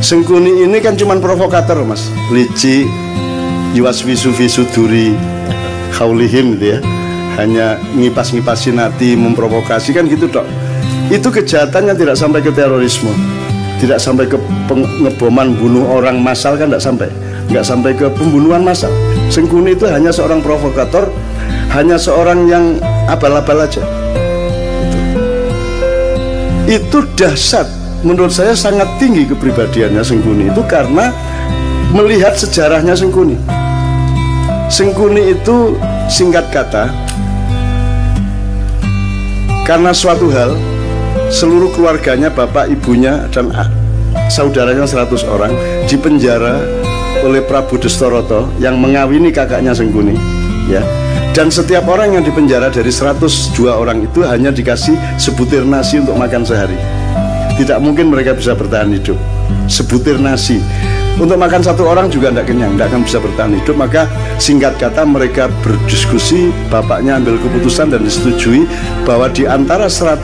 Sengkuni ini kan cuman provokator mas. Licik Yuwaswisu visuduri Kaulihim gitu ya. Hanya ngipas-ngipasin hati Memprovokasi kan gitu dok. Itu kejahatan yang tidak sampai ke terorisme. Tidak sampai ke pengeboman Bunuh orang massal kan tidak sampai. Nggak sampai ke pembunuhan massal. Sengkuni itu hanya seorang provokator Hanya seorang yang abal-abal aja. Itu dahsyat menurut saya sangat tinggi kepribadiannya Sengkuni itu karena melihat sejarahnya Sengkuni. Sengkuni itu singkat kata karena suatu hal seluruh keluarganya bapak ibunya dan saudaranya 100 orang dipenjara oleh Prabu Destoroto yang mengawini kakaknya Sengkuni ya dan setiap orang yang dipenjara dari 102 orang itu hanya dikasih sebutir nasi untuk makan sehari tidak mungkin mereka bisa bertahan hidup sebutir nasi untuk makan satu orang juga tidak kenyang, tidak akan bisa bertahan hidup. Maka singkat kata mereka berdiskusi, bapaknya ambil keputusan dan disetujui bahwa di antara 101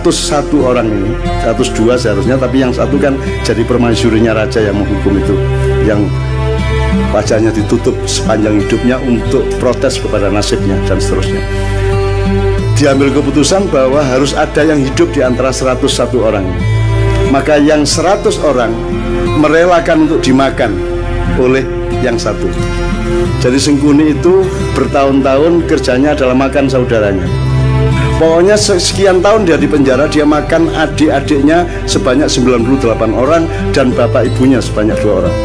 orang ini, 102 seharusnya, tapi yang satu kan jadi permaisurinya raja yang menghukum itu, yang wajahnya ditutup sepanjang hidupnya untuk protes kepada nasibnya dan seterusnya. Diambil keputusan bahwa harus ada yang hidup di antara 101 orang ini maka yang seratus orang merelakan untuk dimakan oleh yang satu. Jadi Sengkuni itu bertahun-tahun kerjanya adalah makan saudaranya. Pokoknya sekian tahun dia di penjara dia makan adik-adiknya sebanyak 98 orang dan bapak ibunya sebanyak dua orang.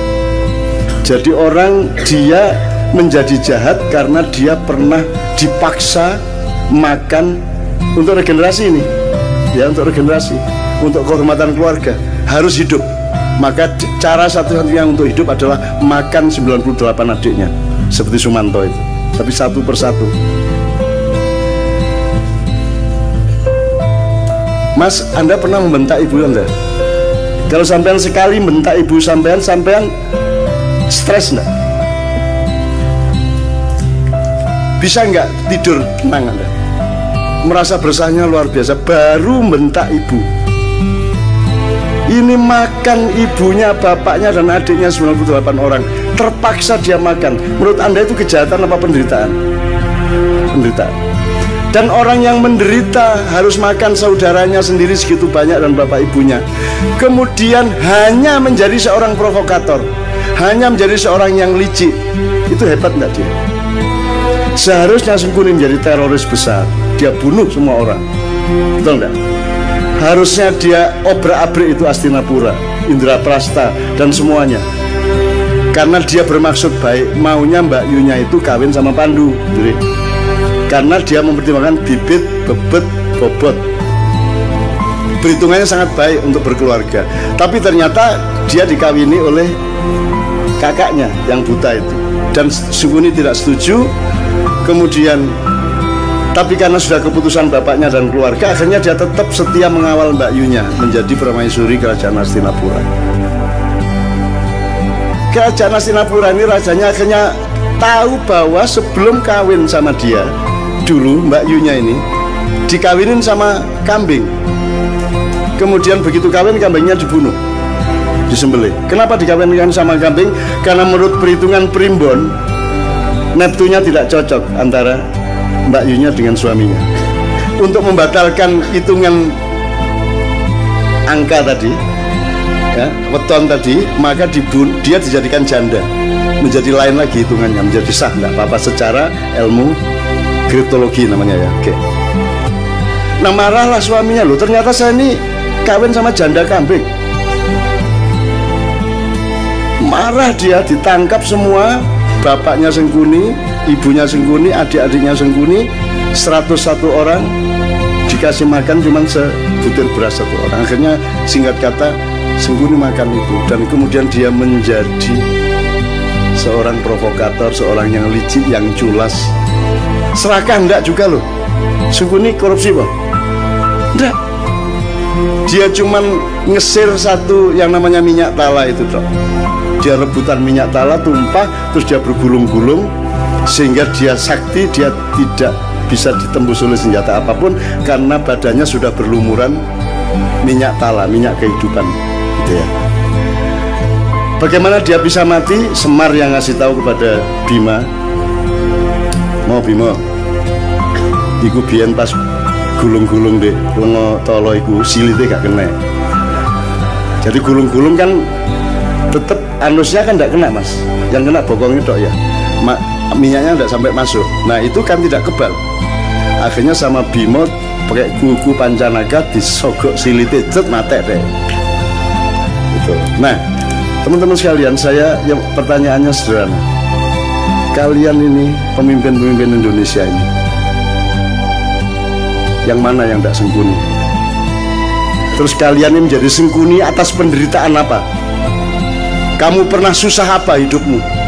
Jadi orang dia menjadi jahat karena dia pernah dipaksa makan untuk regenerasi ini. Ya untuk regenerasi untuk kehormatan keluarga harus hidup maka cara satu-satunya untuk hidup adalah makan 98 adiknya seperti Sumanto itu tapi satu persatu Mas, Anda pernah membentak ibu Anda? Kalau sampean sekali membentak ibu sampean, sampean stres enggak? Bisa enggak tidur tenang Anda? Merasa bersahnya luar biasa, baru membentak ibu ini makan ibunya, bapaknya dan adiknya 98 orang. Terpaksa dia makan. Menurut anda itu kejahatan apa penderitaan? Penderitaan. Dan orang yang menderita harus makan saudaranya sendiri segitu banyak dan bapak ibunya. Kemudian hanya menjadi seorang provokator. Hanya menjadi seorang yang licik. Itu hebat enggak dia? Seharusnya Sengkuni menjadi teroris besar. Dia bunuh semua orang. Betul enggak? Harusnya dia obrak-abrik itu Astinapura, Indra Prasta dan semuanya. Karena dia bermaksud baik, maunya Mbak Yunya itu kawin sama Pandu. Jadi, karena dia mempertimbangkan bibit, bebet, bobot. Perhitungannya sangat baik untuk berkeluarga. Tapi ternyata dia dikawini oleh kakaknya yang buta itu. Dan Suguni tidak setuju. Kemudian tapi karena sudah keputusan bapaknya dan keluarga, akhirnya dia tetap setia mengawal Mbak Yunya menjadi permaisuri kerajaan Astinapura. Kerajaan Astinapura ini rajanya akhirnya tahu bahwa sebelum kawin sama dia, dulu Mbak Yunya ini dikawinin sama kambing. Kemudian begitu kawin kambingnya dibunuh, disembelih. Kenapa dikawinkan sama kambing? Karena menurut perhitungan primbon, Neptunya tidak cocok antara Mbak Yunya dengan suaminya. Untuk membatalkan hitungan angka tadi ya, weton tadi maka dibun, dia dijadikan janda. Menjadi lain lagi hitungannya menjadi sah nggak apa-apa. Secara ilmu kriptologi namanya ya oke. Nah marahlah suaminya. Loh ternyata saya ini kawin sama janda kambing. Marah dia ditangkap semua bapaknya Sengkuni, ibunya Sengkuni, adik-adiknya Sengkuni, 101 orang dikasih makan cuma sebutir beras satu orang. Akhirnya singkat kata Sengkuni makan itu dan kemudian dia menjadi seorang provokator, seorang yang licik, yang culas. Serakah enggak juga loh. Sengkuni korupsi, Pak? Enggak. Dia cuman ngesir satu yang namanya minyak tala itu, Dok dia rebutan minyak tala tumpah terus dia bergulung-gulung sehingga dia sakti dia tidak bisa ditembus oleh senjata apa pun karena badannya sudah berlumuran minyak tala minyak kehidupan gitu ya Bagaimana dia bisa mati? Semar yang ngasih tahu kepada Bima. Mau Bima. Iku biyen pas gulung-gulung deh, lengo tolo iku silite gak kena. Jadi gulung-gulung kan tetap anusnya kan tidak kena mas, yang kena bokongnya dok ya. Ma, minyaknya tidak sampai masuk. Nah itu kan tidak kebal. Akhirnya sama Bimo pakai kuku pancanaga disogok silite cet mate deh. Gitu. Nah Teman-teman sekalian, saya yang pertanyaannya sederhana. Kalian ini pemimpin-pemimpin Indonesia ini, yang mana yang tidak sengkuni? Terus kalian ini menjadi sengkuni atas penderitaan apa? Kamu pernah susah apa hidupmu?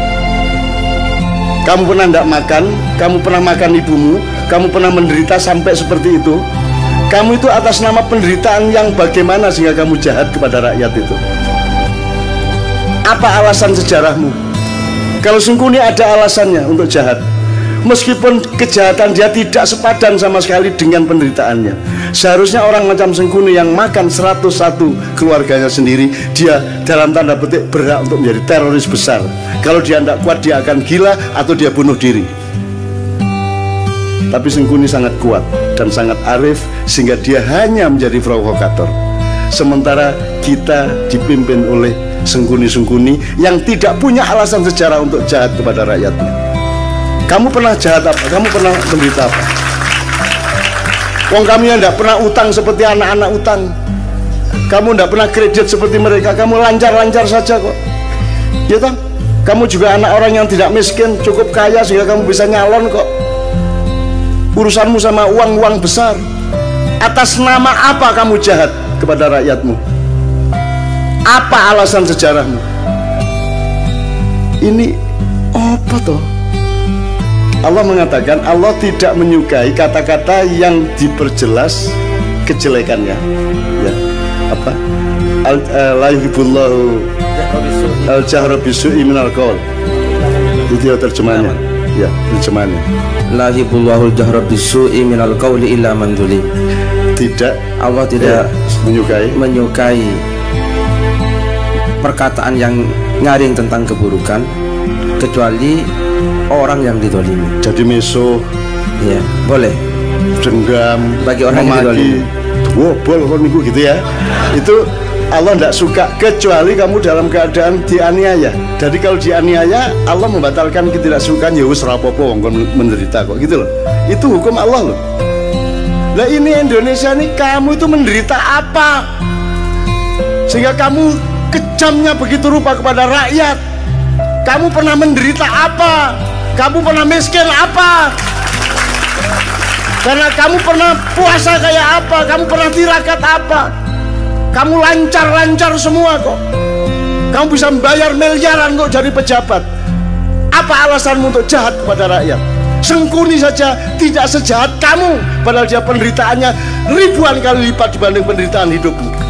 Kamu pernah tidak makan? Kamu pernah makan ibumu? Kamu pernah menderita sampai seperti itu? Kamu itu atas nama penderitaan yang bagaimana sehingga kamu jahat kepada rakyat itu? Apa alasan sejarahmu? Kalau Sungkuni ada alasannya untuk jahat Meskipun kejahatan dia tidak sepadan sama sekali dengan penderitaannya Seharusnya orang macam Sengkuni yang makan 101 keluarganya sendiri Dia dalam tanda petik berhak untuk menjadi teroris besar Kalau dia tidak kuat dia akan gila atau dia bunuh diri Tapi Sengkuni sangat kuat dan sangat arif Sehingga dia hanya menjadi provokator Sementara kita dipimpin oleh sengkuni-sengkuni yang tidak punya alasan sejarah untuk jahat kepada rakyatnya. Kamu pernah jahat apa? Kamu pernah menderita apa? Wong kami yang tidak pernah utang seperti anak-anak utang. Kamu tidak pernah kredit seperti mereka. Kamu lancar-lancar saja kok. Ya toh? Kamu juga anak orang yang tidak miskin, cukup kaya sehingga kamu bisa nyalon kok. Urusanmu sama uang-uang besar. Atas nama apa kamu jahat kepada rakyatmu? Apa alasan sejarahmu? Ini apa toh? Allah mengatakan Allah tidak menyukai kata-kata yang diperjelas kejelekannya. Ya. Apa? Al eh, la yuhibbullahu al jahra bisu'i minal qaul. Itu ya terjemahannya. Ya, terjemahannya. La yuhibbullahu al jahra bisu'i minal qauli illa man Tidak Allah tidak ya, menyukai menyukai perkataan yang nyaring tentang keburukan kecuali orang yang didolimi. Jadi meso, ya boleh. Dendam, bagi orang memaki, yang didolimi. Wobol kok niku gitu ya. Itu Allah tidak suka kecuali kamu dalam keadaan dianiaya. Jadi kalau dianiaya Allah membatalkan ketidaksukaan ya wis rapopo wong menderita kok gitu loh. Itu hukum Allah loh. Lah ini Indonesia nih kamu itu menderita apa? Sehingga kamu kejamnya begitu rupa kepada rakyat kamu pernah menderita apa kamu pernah miskin apa? Karena kamu pernah puasa kayak apa? Kamu pernah tirakat apa? Kamu lancar-lancar semua kok. Kamu bisa membayar miliaran untuk jadi pejabat. Apa alasanmu untuk jahat kepada rakyat? Sengkuni saja tidak sejahat kamu. Padahal dia penderitaannya ribuan kali lipat dibanding penderitaan hidupmu